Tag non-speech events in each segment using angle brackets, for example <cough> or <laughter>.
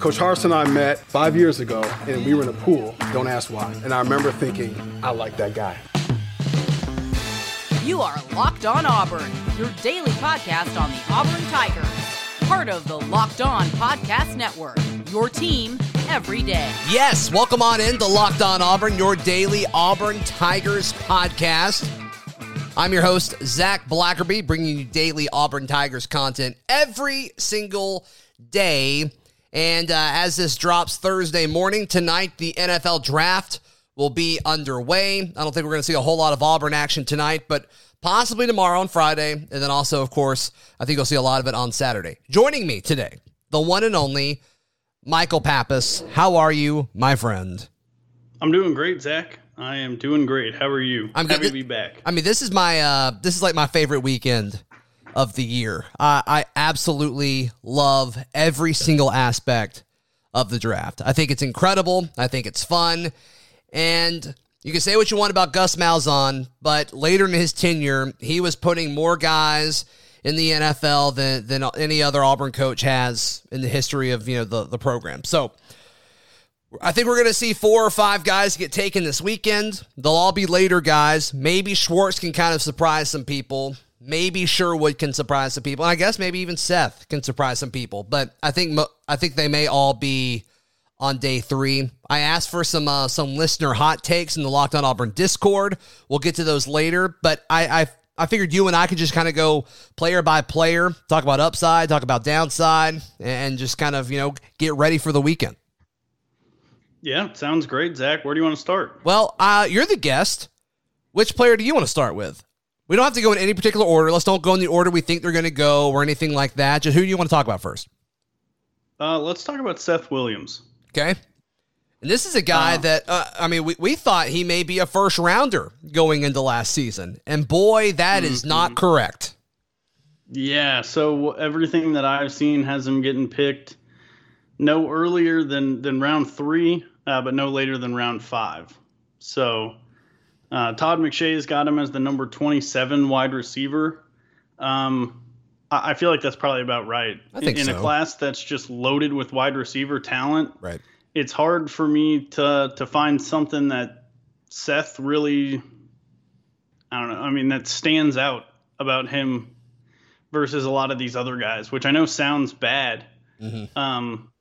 Coach Harsin and I met five years ago, and we were in a pool. Don't ask why. And I remember thinking, I like that guy. You are Locked On Auburn, your daily podcast on the Auburn Tigers. Part of the Locked On Podcast Network, your team every day. Yes, welcome on in to Locked On Auburn, your daily Auburn Tigers podcast. I'm your host, Zach Blackerby, bringing you daily Auburn Tigers content every single day. And uh, as this drops Thursday morning, tonight the NFL draft will be underway. I don't think we're going to see a whole lot of Auburn action tonight, but possibly tomorrow on Friday. And then also, of course, I think you'll see a lot of it on Saturday. Joining me today, the one and only Michael Pappas. How are you, my friend? I'm doing great, Zach. I am doing great. How are you? I'm happy to be back. I mean, this is my uh, this is like my favorite weekend of the year. Uh, I absolutely love every single aspect of the draft. I think it's incredible. I think it's fun. And you can say what you want about Gus Malzahn, but later in his tenure, he was putting more guys in the NFL than, than any other Auburn coach has in the history of you know the, the program. So I think we're going to see four or five guys get taken this weekend. They'll all be later guys. Maybe Schwartz can kind of surprise some people. Maybe Sherwood can surprise some people. I guess maybe even Seth can surprise some people. But I think mo- I think they may all be on day three. I asked for some uh, some listener hot takes in the Locked On Auburn Discord. We'll get to those later. But I I, I figured you and I could just kind of go player by player, talk about upside, talk about downside, and just kind of you know get ready for the weekend. Yeah, sounds great, Zach. Where do you want to start? Well, uh, you're the guest. Which player do you want to start with? We don't have to go in any particular order. Let's don't go in the order we think they're going to go or anything like that. Just who do you want to talk about first? Uh, let's talk about Seth Williams. Okay. And this is a guy Uh, that, uh, I mean, we, we thought he may be a first rounder going into last season. And boy, that is not correct. Yeah, so everything that I've seen has him getting picked no earlier than than round three, uh, but no later than round five. So uh, Todd McShay's got him as the number 27 wide receiver. Um, I, I feel like that's probably about right. I think in, in so. a class that's just loaded with wide receiver talent. Right. it's hard for me to to find something that Seth really I don't know. I mean that stands out about him versus a lot of these other guys, which I know sounds bad. Mhm. Um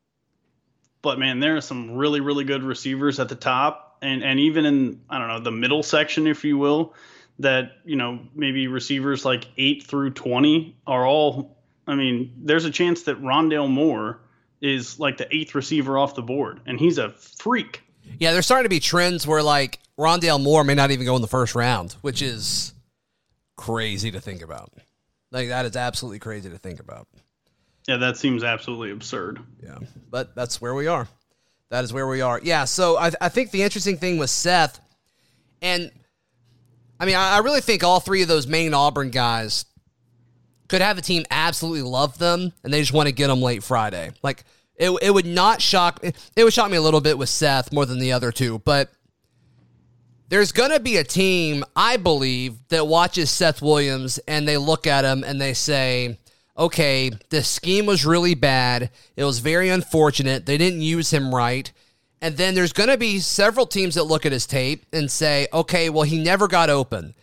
but man, there are some really really good receivers at the top and and even in I don't know, the middle section if you will that, you know, maybe receivers like 8 through 20 are all I mean, there's a chance that Rondale Moore is like the eighth receiver off the board, and he's a freak. Yeah, there's starting to be trends where, like, Rondale Moore may not even go in the first round, which is crazy to think about. Like, that is absolutely crazy to think about. Yeah, that seems absolutely absurd. Yeah, but that's where we are. That is where we are. Yeah, so I, I think the interesting thing with Seth, and I mean, I, I really think all three of those main Auburn guys could have a team absolutely love them, and they just want to get them late Friday. Like, it, it would not shock it would shock me a little bit with Seth more than the other two, but there's going to be a team, I believe, that watches Seth Williams and they look at him and they say, okay, the scheme was really bad. It was very unfortunate. They didn't use him right. And then there's going to be several teams that look at his tape and say, okay, well, he never got open.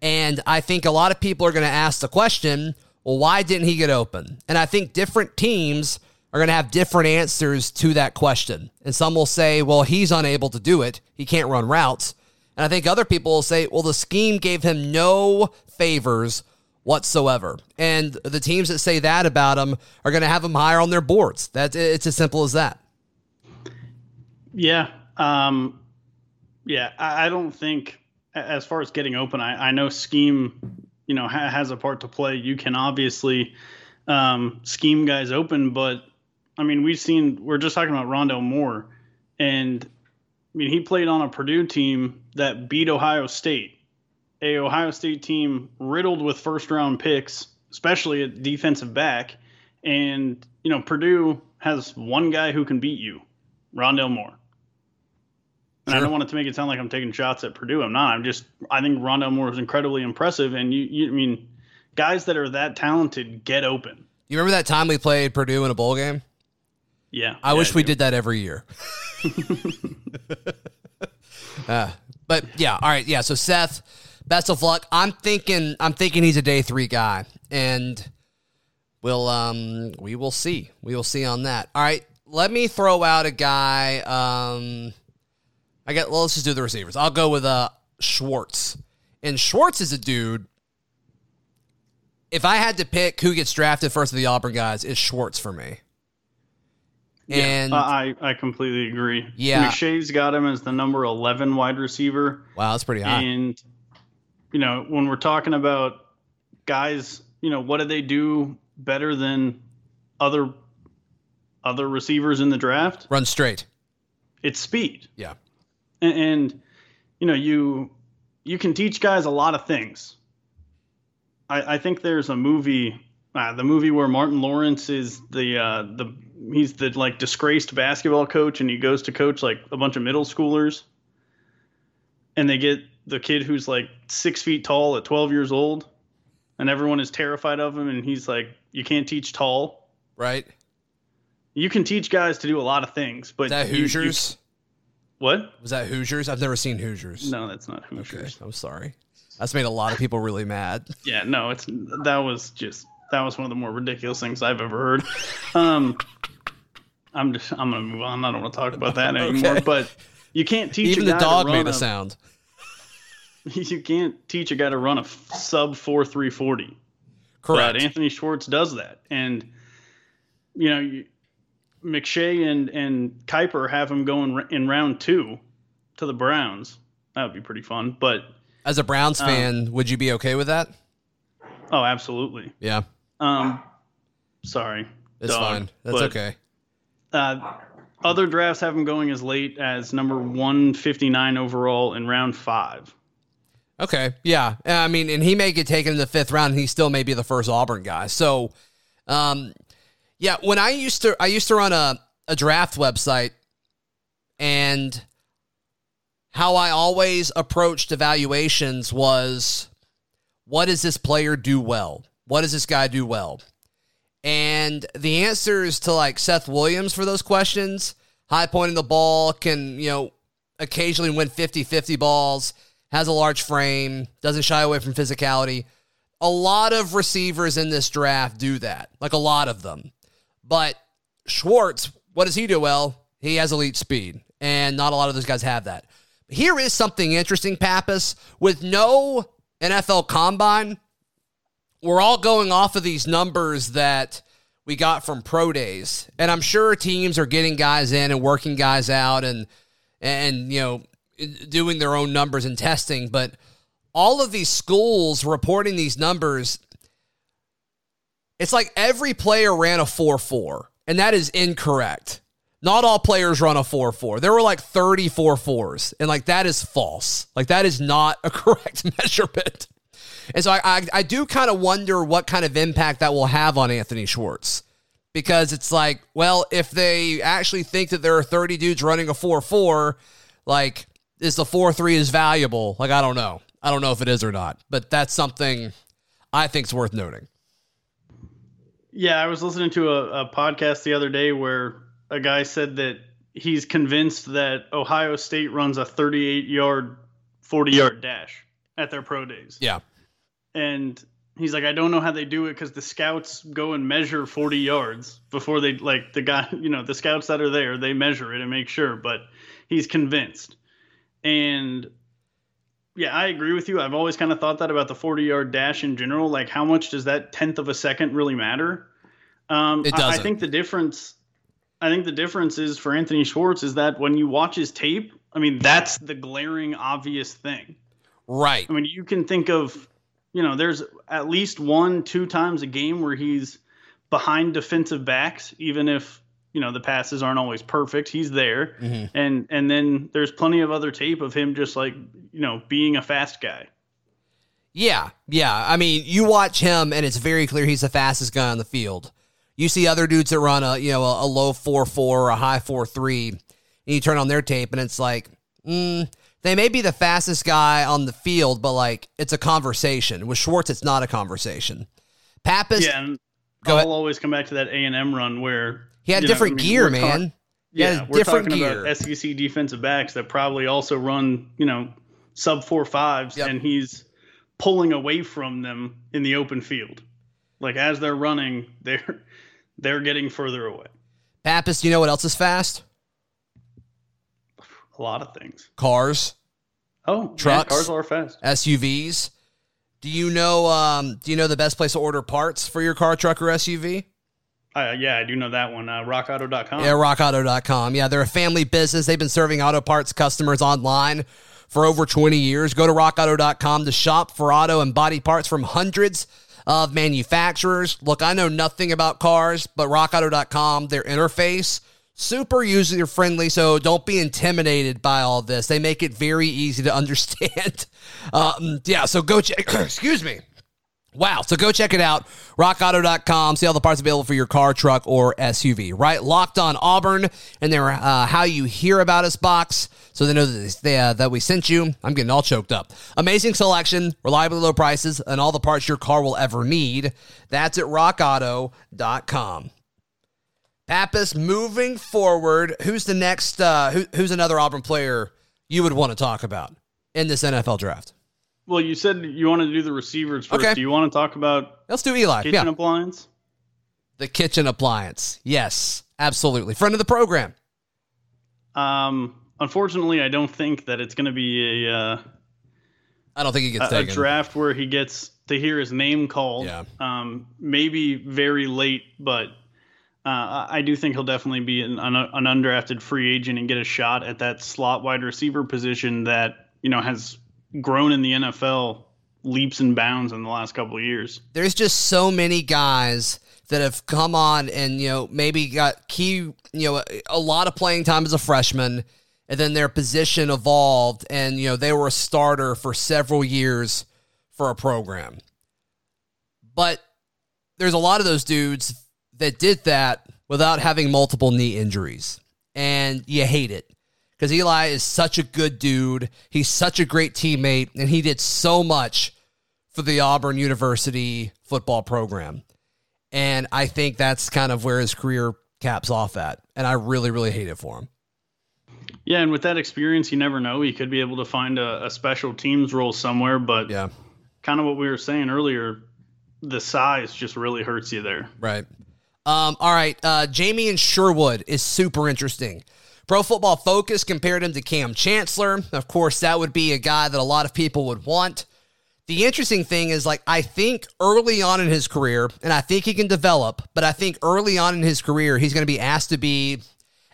And I think a lot of people are going to ask the question, well, why didn't he get open? And I think different teams are going to have different answers to that question. And some will say, well, he's unable to do it. He can't run routes. And I think other people will say, well, the scheme gave him no favors whatsoever. And the teams that say that about him are going to have him higher on their boards. That's it's as simple as that. Yeah, um, yeah. I, don't think, as far as getting open, I, I know scheme, you know, ha- has a part to play. You can obviously um, scheme guys open, but I mean, we've seen. We're just talking about Rondale Moore, and I mean, he played on a Purdue team that beat Ohio State, a Ohio State team riddled with first round picks, especially at defensive back. And you know, Purdue has one guy who can beat you, Rondale Moore. And I don't want it to make it sound like I'm taking shots at Purdue. I'm not. I'm just. I think Rondale Moore is incredibly impressive, and you, you I mean, guys that are that talented get open. You remember that time we played Purdue in a bowl game? Yeah. I yeah, wish we did that every year. uh, <laughs> <laughs> but yeah, all right, yeah. So Seth, best of luck. I'm thinking, I'm thinking he's a day three guy, and we'll, um, we will see. We will see on that. All right, let me throw out a guy. Um, I get. Well, let's just do the receivers. I'll go with uh Schwartz, and Schwartz is a dude. If I had to pick who gets drafted first of the Auburn guys, it's Schwartz for me. And I I completely agree. Yeah. McShay's got him as the number eleven wide receiver. wow, that's pretty high. And you know, when we're talking about guys, you know, what do they do better than other other receivers in the draft? Run straight. It's speed. Yeah. And, and you know, you you can teach guys a lot of things. I, I think there's a movie, uh, the movie where Martin Lawrence is the uh, the he's the like disgraced basketball coach, and he goes to coach like a bunch of middle schoolers, and they get the kid who's like six feet tall at 12 years old, and everyone is terrified of him, and he's like, "You can't teach tall." Right. You can teach guys to do a lot of things, but Is that you- you- Hoosiers? what? Was that Hoosiers? I've never seen Hoosiers. No, that's not Okay. Hoosiers. I'm sorry. That's made a lot of people really mad. <laughs> Yeah, no, it's that was just that was one of the more ridiculous things I've ever heard. Um, I'm just I'm gonna move on. I don't want to talk about that <laughs> anymore. But you can't teach Even a the guy dog to run made a sound. <laughs> You can't teach a guy to run a sub four three forty. Correct. But Anthony Schwartz does that, and you know, you, McShay and and Kiper have him going in round two to the Browns. That would be pretty fun. But As a Browns Uh, fan, would you be okay with that? oh, absolutely. Yeah. Um, sorry, It's dog, fine. That's but, okay. Uh, other drafts have him going as late as number 159 overall in round five. Okay. Yeah. I mean, and he may get taken in the fifth round, and he still may be the first Auburn guy. So, um, yeah. When I used to, I used to run a a draft website, and how I always approached evaluations was, what does this player do well? What does this guy do well? And the answers to like Seth Williams for those questions, high pointing the ball, can, you know, occasionally win 50 50 balls, has a large frame, doesn't shy away from physicality. A lot of receivers in this draft do that, like a lot of them. But Schwartz, what does he do well? He has elite speed, and not a lot of those guys have that. Here is something interesting, Pappas. With no NFL combine, we're all going off of these numbers that we got from pro days. And I'm sure teams are getting guys in and working guys out and and you know doing their own numbers and testing, but all of these schools reporting these numbers it's like every player ran a 4-4 and that is incorrect. Not all players run a 4-4. There were like 34 fours and like that is false. Like that is not a <laughs> correct measurement. And so I, I, I do kind of wonder what kind of impact that will have on Anthony Schwartz. Because it's like, well, if they actually think that there are 30 dudes running a 4 4, like, is the 4 3 is valuable? Like, I don't know. I don't know if it is or not. But that's something I think is worth noting. Yeah, I was listening to a, a podcast the other day where a guy said that he's convinced that Ohio State runs a 38 yard, 40 yard dash at their pro days. Yeah. And he's like, I don't know how they do it because the scouts go and measure 40 yards before they, like, the guy, <laughs> you know, the scouts that are there, they measure it and make sure, but he's convinced. And yeah, I agree with you. I've always kind of thought that about the 40 yard dash in general. Like, how much does that tenth of a second really matter? Um, It I- I, doesn't. think the difference, I think the difference is for Anthony Schwartz is that when you watch his tape, I mean, that's the glaring, obvious thing. Right. I mean, you can think of, you know, there's at least one, two times a game where he's behind defensive backs, even if you know the passes aren't always perfect. He's there, Mhm. and and then there's plenty of other tape of him just like you know being a fast guy. Yeah, yeah. I mean, you watch him, and it's very clear he's the fastest guy on the field. You see other dudes that run a you know a, a low four four or a high four three, and you turn on their tape, and it's like, mm, they may be the fastest guy on the field, but like it's a conversation. With Schwartz, it's not a conversation. Pappas, Yeah, and Go I'll ahead. always come back to that A and M run where He had You know, different I mean, gear, man. talk- yeah, we're different talking gear. about SEC defensive backs that probably also run, you know, sub four fives, Yep. and he's pulling away from them in the open field. Like as they're running, <laughs> they're they're getting further away. Pappas, do you know what else is fast? A lot of things. Cars, Oh, yeah, Trucks. cars are fast. SUVs. Do you know? Um, do you know the best place to order parts for your car, truck, or SUV? Uh, yeah, I do know that one. Uh, RockAuto.com. Yeah, rockauto.com. Yeah, they're a family business. They've been serving auto parts customers online for over 20 years. Go to rockauto.com to shop for auto and body parts from hundreds of manufacturers. Look, I know nothing about cars, but rockauto.com, their interface, super user friendly, so don't be intimidated by all this. They make it very easy to <laughs> understand. um, yeah, so go check, <clears throat> excuse me. Wow. So go check it out. RockAuto.com. See all the parts available for your car, truck, or SUV. Right? Locked on Auburn and their uh, How You Hear About Us box. So they know that, they, uh, that we sent you. I'm getting all choked up. Amazing selection, reliably low prices, and all the parts your car will ever need. That's at RockAuto.com. Pappas, moving forward, who's the next, uh, who, who's another Auburn player you would want to talk about in this NFL draft? Well, you said you wanted to do the receivers first. Okay. Do you want to talk about Let's do Eli. kitchen yeah. appliance? The kitchen appliance. Yes, absolutely. Friend of the program. Um, unfortunately, I don't think that it's going to be a, uh, I don't think he gets a, a draft where he gets to hear his name called. Yeah. Um, maybe very late, but uh, I I do think he'll definitely be an, an, an undrafted free agent and get a shot at that slot wide receiver position that you know has grown in the NFL leaps and bounds in the last couple of years. There's just so many guys that have come on and you know maybe got key you know a, lot of playing time as a freshman and then their position evolved and you know they were a starter for several years for a program. But there's a lot of those dudes that did that without having multiple knee injuries. And you hate it because Eli is such a good dude. He's such a great teammate, and he did so much for the Auburn University football program. And I think that's kind of where his career caps off at. And I really, really hate it for him. Yeah, and with that experience, you never know. He could be able to find a, a special teams role somewhere, but Yeah. kind of what we were saying earlier, the size just really hurts you there. Right. Um, all right. Uh, Jamien Sherwood is super interesting. Pro Football Focus compared him to Kam Chancellor. Of course, that would be a guy that a lot of people would want. The interesting thing is, like, I think early on in his career, and I think he can develop, but I think early on in his career, he's going to be asked to be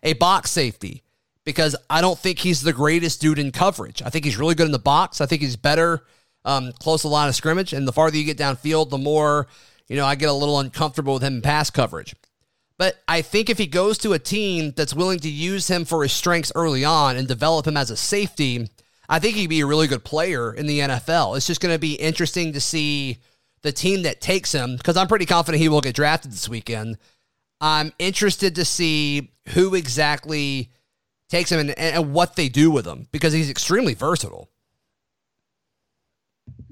a box safety because I don't think he's the greatest dude in coverage. I think he's really good in the box. I think he's better um, close to the line of scrimmage. And the farther you get downfield, the more, you know, I get a little uncomfortable with him in pass coverage. But I think if he goes to a team that's willing to use him for his strengths early on and develop him as a safety, I think he'd be a really good player in the NFL. It's just going to be interesting to see the team that takes him because I'm pretty confident he will get drafted this weekend. I'm interested to see who exactly takes him and, and what they do with him because he's extremely versatile.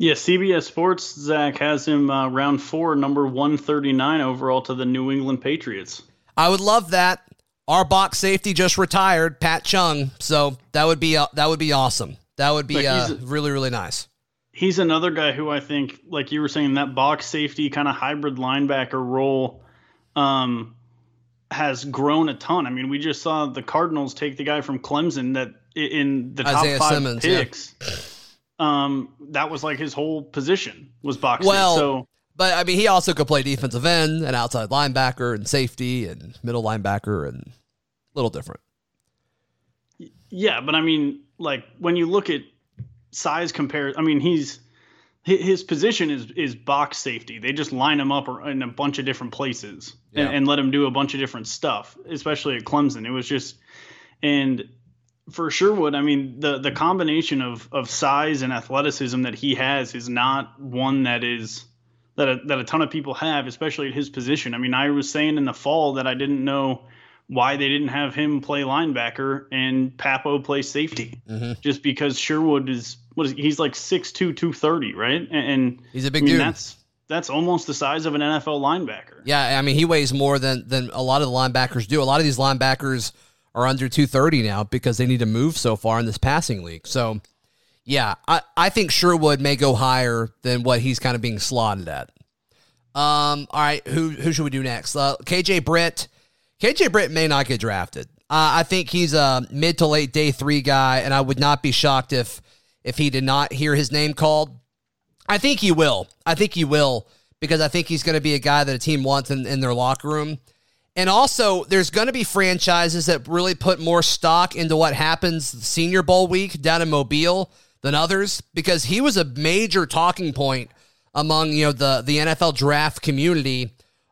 Yeah, CBS Sports, Zach, has him uh, round four, number 139 overall to the New England Patriots. I would love that. Our box safety just retired, Pat Chung. So that would be uh, that would be awesome. That would be uh, really really nice. He's another guy who I think, like you were saying, that box safety kind of hybrid linebacker role um, has grown a ton. I mean, we just saw the Cardinals take the guy from Clemson that in the top Isaiah five Simmons, yeah. Um, that was like his whole position was box. Well, so But I mean, he also could play defensive end and outside linebacker and safety and middle linebacker and a little different. Yeah, but I mean, like when you look at size compare, I mean, he's his position is is box safety. They just line him up in a bunch of different places and, and let him do a bunch of different stuff. Especially at Clemson, it was just and for Sherwood, I mean, the the combination of of size and athleticism that he has is not one that is that a, that a ton of people have, especially at his position. I mean, I was saying in the fall that I didn't know why they didn't have him play linebacker and Pappoe play safety, Mhm. just because Sherwood is what is he's like 6'2", 230, right? And, and He's a big I mean dude. that's that's almost the size of an NFL linebacker. Yeah, I mean he weighs more than than a lot of the linebackers do. A lot of these linebackers are under 230 now because they need to move so far in this passing league. So, yeah, I, I think Sherwood may go higher than what he's kind of being slotted at. Um, all right, who who should we do next? Uh, KJ Britt. KJ Britt may not get drafted. Uh, I think he's a mid to late day three guy, and I would not be shocked if if he did not hear his name called. I think he will. I think he will because I think he's going to be a guy that a team wants in, in their locker room. And also, there's going to be franchises that really put more stock into what happens Senior Bowl week down in Mobile than others because he was a major talking point among you know the the NFL draft community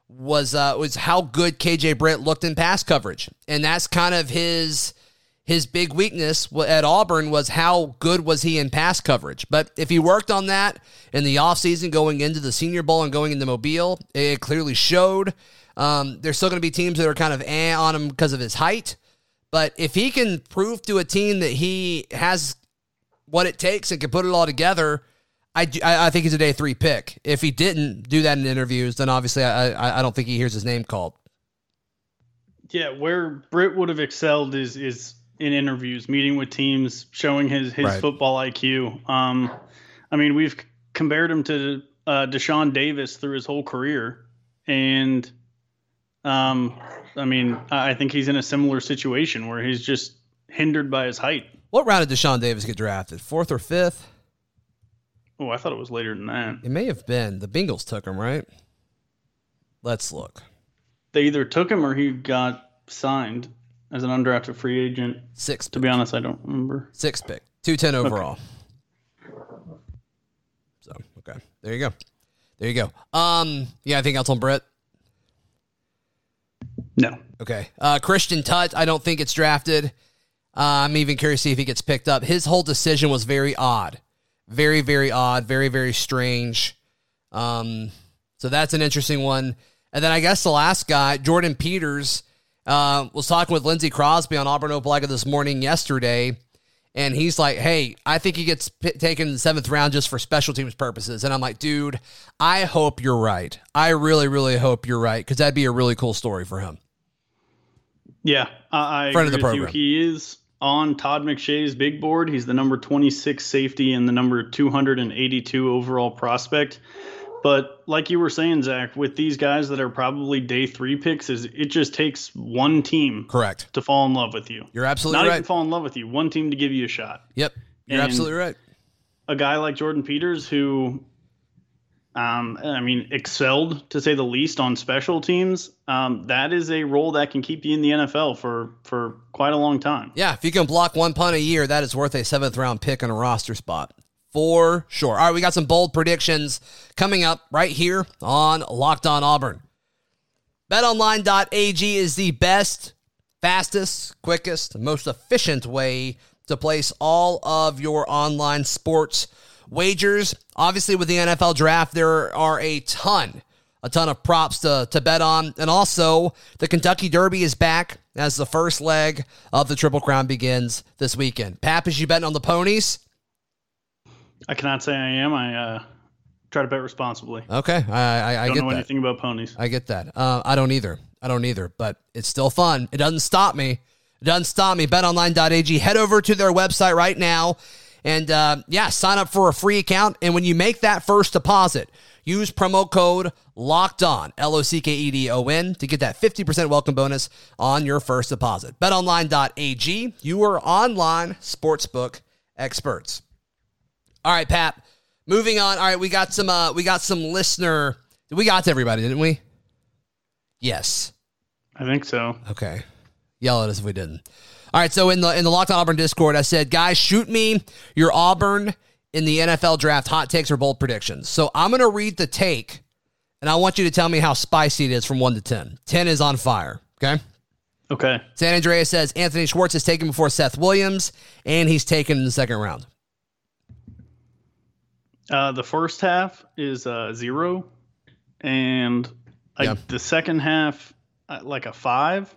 was uh, was how good KJ Britt looked in pass coverage, and that's kind of his his big weakness at Auburn was how good was he in pass coverage. But if he worked on that in the offseason going into the Senior Bowl and going into Mobile, it clearly showed. Um, there's still going to be teams that are kind of eh on him because of his height. But if he can prove to a team that he has what it takes and can put it all together, I, I think he's a day three pick. If he didn't do that in interviews, then obviously I, I don't think he hears his name called. Yeah, where Britt would have excelled is is in interviews, meeting with teams, showing his his right. football IQ. Um, I mean, we've compared him to uh, Deshaun Davis through his whole career, and um, I mean, I think he's in a similar situation where he's just hindered by his height. What round did Deshaun Davis get drafted? Fourth or fifth? Oh, I thought it was later than that. It may have been. The Bengals took him, right? Let's look. They either took him or he got signed as an undrafted free agent. Six. To be honest, I don't remember. Six pick. 210 overall. Okay. So, okay. There you go. There you go. Um, yeah, anything else on Britt? No. Okay. Uh, Christian Tutt, I don't think it's drafted. Uh, I'm even curious to see if he gets picked up. His whole decision was very odd. Very, very odd. Very, very strange. Um, so that's an interesting one. And then I guess the last guy, Jordan Peters, uh, was talking with Lindsey Crosby on Auburn Opelika this morning yesterday. And he's like, hey, I think he gets p- taken in the seventh round just for special teams purposes. And I'm like, dude, I hope you're right. I really, really hope you're right because that'd be a really cool story for him. Yeah, I, I Friend of the program. You. He is on Todd McShay's big board. He's the number 26 safety and the number 282 overall prospect. But like you were saying, Zach, with these guys that are probably day three picks, is it just takes one team, correct, to fall in love with you. You're absolutely not right. even fall in love with you. One team to give you a shot. Yep, you're and absolutely right. A guy like Jordan Peters, who um, I mean, excelled to say the least on special teams. Um, that is a role that can keep you in the NFL for for quite a long time. Yeah, if you can block one punt a year, that is worth a seventh round pick and a roster spot for sure. All right, we got some bold predictions coming up right here on Locked On Auburn. BetOnline.ag is the best, fastest, quickest, most efficient way to place all of your online sports wagers. Obviously, with the NFL draft, there are a ton, a ton of props to, to bet on. And also, the Kentucky Derby is back as the first leg of the Triple Crown begins this weekend. Pap, is you betting on the ponies? I cannot say I am. I uh, try to bet responsibly. Okay, I, I, I don't know that. anything about ponies. I get that. Uh, I don't either. I don't either. But it's still fun. It doesn't stop me. It doesn't stop me. BetOnline.ag. Head over to their website right now and uh, yeah, sign up for a free account. And when you make that first deposit, use promo code locked on, L O C K E D O N, to get that 50% welcome bonus on your first deposit. BetOnline.ag, your online sportsbook experts. All right, Pat. Moving on. All right, we got some uh we got some listener we got to everybody, didn't we? Yes. I think so. Okay. Yell at us if we didn't. All right, so in the in the Locked On Auburn Discord, I said, guys, shoot me your Auburn in the NFL draft hot takes or bold predictions. So I'm gonna read the take, and I want you to tell me how spicy it is from one to ten. Ten is on fire. Okay. Okay. San Andreas says Anthony Schwartz is taken before Seth Williams, and he's taken in the second round. Uh, the first half is uh, zero, and I, the second half uh, like a five.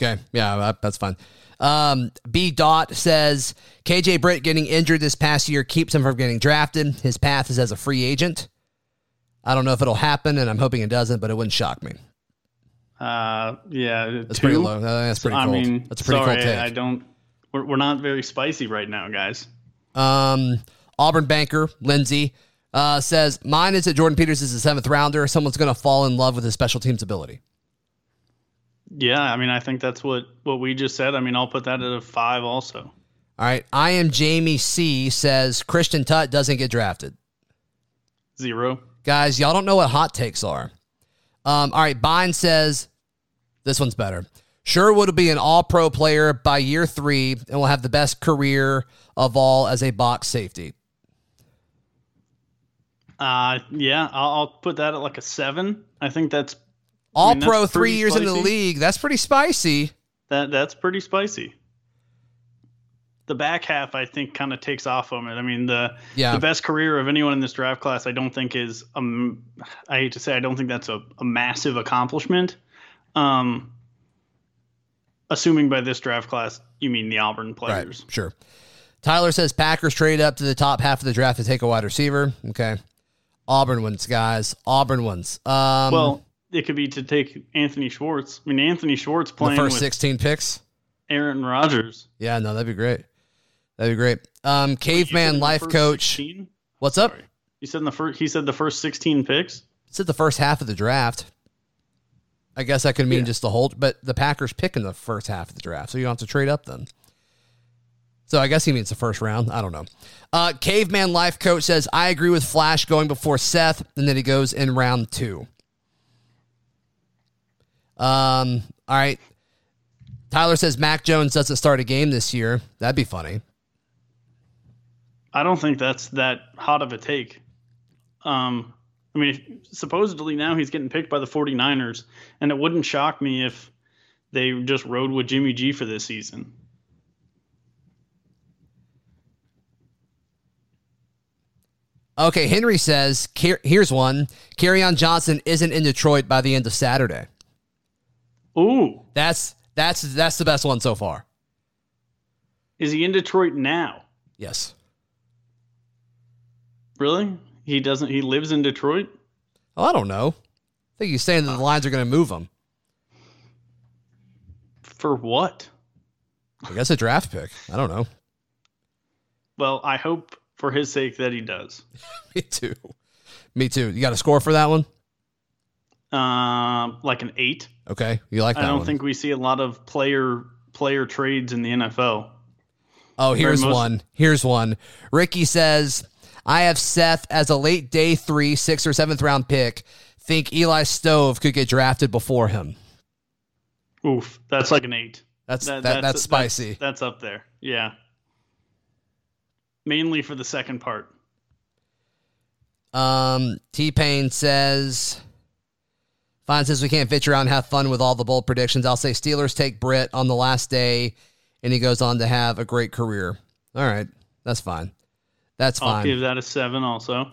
Okay. Yeah, that's fine. Um, B. Dot says KJ Britt getting injured this past year keeps him from getting drafted. His path is as a free agent. I don't know if it'll happen, and I'm hoping it doesn't, but it wouldn't shock me. Uh, yeah, That's two? pretty low. Uh, That's pretty I cold. mean, That's pretty sorry, cold take. I don't. We're, we're not very spicy right now, guys. Um, Auburn banker Lindsay uh, says, "Mine is that Jordan Peters is a seventh rounder. Someone's going to fall in love with his special teams ability." Yeah, I mean, I think that's what what we just said. I mean, I'll put that at a five also. All right, I am Jamie C says Christian Tutt doesn't get drafted. Zero. Guys, y'all don't know what hot takes are. Um, all right, Bine says this one's better. Sherwood will be an all pro player by year three and will have the best career of all as a box safety. Uh, yeah, I'll, I'll put that at like a seven. I think that's All mean, pro three years in the league. That's pretty spicy. that that's pretty spicy. The back half, I think, kind of takes off on it. I mean, the Yeah. the best career of anyone in this draft class, I don't think is um, I hate to say, I don't think that's a, a massive accomplishment. Um, assuming by this draft class you mean the Auburn players. Right, sure. Tyler says Packers trade up to the top half of the draft to take a wide receiver. Okay. Auburn wins, guys. Auburn wins. Um, Well, it could be to take Anthony Schwartz. I mean, Anthony Schwartz the playing first with 16 picks. Aaron Rodgers. Yeah, no, that'd be great. That'd be great. Um, caveman life coach. 16? What's up? Sorry. You said in the first. He said the first sixteen picks. It's at the first half of the draft. I guess that could mean Yeah. just the whole, but the Packers pick in the first half of the draft, so you don't have to trade up then. So I guess he means the first round. I don't know. Uh, Caveman Life Coach says, I agree with Flash going before Seth, and then he goes in round two. Um, all right. Tyler says Mac Jones doesn't start a game this year. That'd be funny. I don't think that's that hot of a take. Um, I mean, if, supposedly now he's getting picked by the 49ers, and it wouldn't shock me if they just rode with Jimmy G for this season. Okay, Henry says, here's one. on Johnson isn't in Detroit by the end of Saturday. Ooh, That's that's that's the best one so far. is he in Detroit now? Yes. Really? He doesn't. He lives in Detroit. Oh, I don't know. I think he's saying that the Lions are going to move him. For what? I guess a draft pick. I don't know. Well, I hope for his sake that he does. <laughs> Me too. Me too. You got a score for that one? Um, like an eight. Okay, you like that I don't one? think we see a lot of player player trades in the NFL. oh, here's most- one. Here's one. Ricky says, "I have Seth as a late day three, sixth or seventh round pick. Think Eli Stove could get drafted before him. Oof, that's like an eight. That's that, that's, spicy. That's, up there. Yeah. Mainly for the second part. Um, T Pain says, Fine says we can't venture around and have fun with all the bold predictions. I'll say Steelers take Britt on the last day, and he goes on to have a great career. All right, that's fine. That's fine. I'll give that a seven also.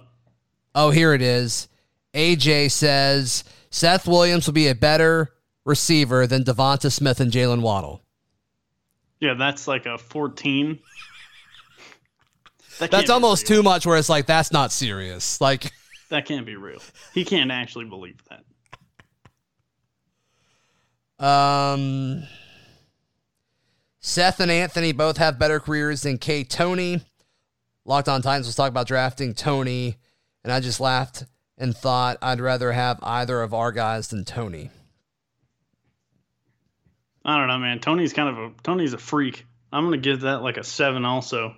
oh, here it is. AJ says Seth Williams will be a better receiver than DeVonta Smith and Jaylen Waddle. Yeah, that's like a 14. That That's almost real. too much. Where it's like that's not serious. Like, <laughs> That can't be real. He can't actually believe that. Um, Seth and Anthony both have better careers than K. Toney. Locked on Titans was talking about drafting Toney, and I just laughed and thought I'd rather have either of our guys than Toney. I don't know, man. Toney's kind of a Toney's a freak. I'm gonna give that like a seven also.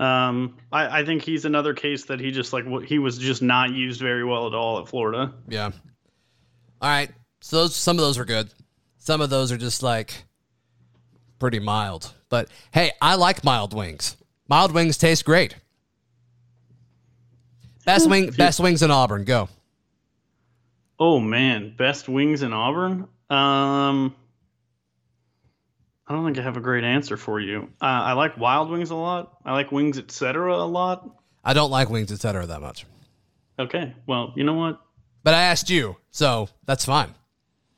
Um, I, I think he's another case that he just like what he was just not used very well at all at Florida. Yeah. All right. So those some of those are good. Some of those are just like pretty mild. But hey, I like mild wings. Mild wings taste great. Best wing, best wings in Auburn. Go. Oh man, best wings in Auburn. Um, I don't think I have a great answer for you. Uh, I like Wild Wings a lot. I like Wings Etc. a lot. I don't like wings, etc. that much. Okay, well, you know what? But I asked you, so that's fine.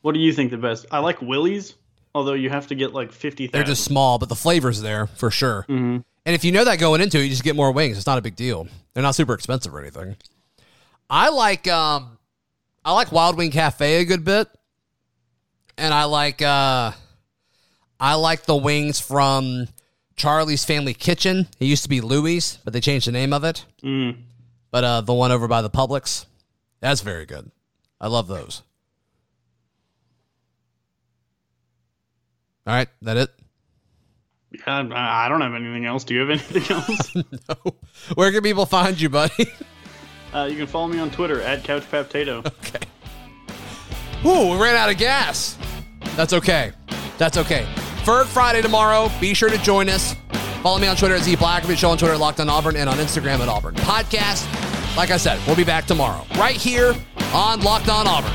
What do you think the best? I like Willie's, although you have to get like fifty They're just small, but the flavor's there for sure. Mhm. And if you know that going into it, you just get more wings. It's not a big deal. They're not super expensive or anything. I like um I like Wild Wing Cafe a good bit. And I like uh I like the wings from Charlie's Family Kitchen. It used to be Louie's, but they changed the name of it. Mm. But uh the one over by the Publix, that's very good. I love those. All right, that it? Yeah, I don't have anything else. Do you have anything <laughs> else? <laughs> no. Where can people find you, buddy? <laughs> uh, you can follow me on Twitter at CouchPaptato. Okay. Ooh, we ran out of gas. That's okay. That's okay. Ferg Friday tomorrow. Be sure to join us. Follow me on Twitter at Z Blackerby, show on Twitter at Locked on Auburn, and on Instagram at Auburn Podcast. Like I said, we'll be back tomorrow, right here on Locked on Auburn.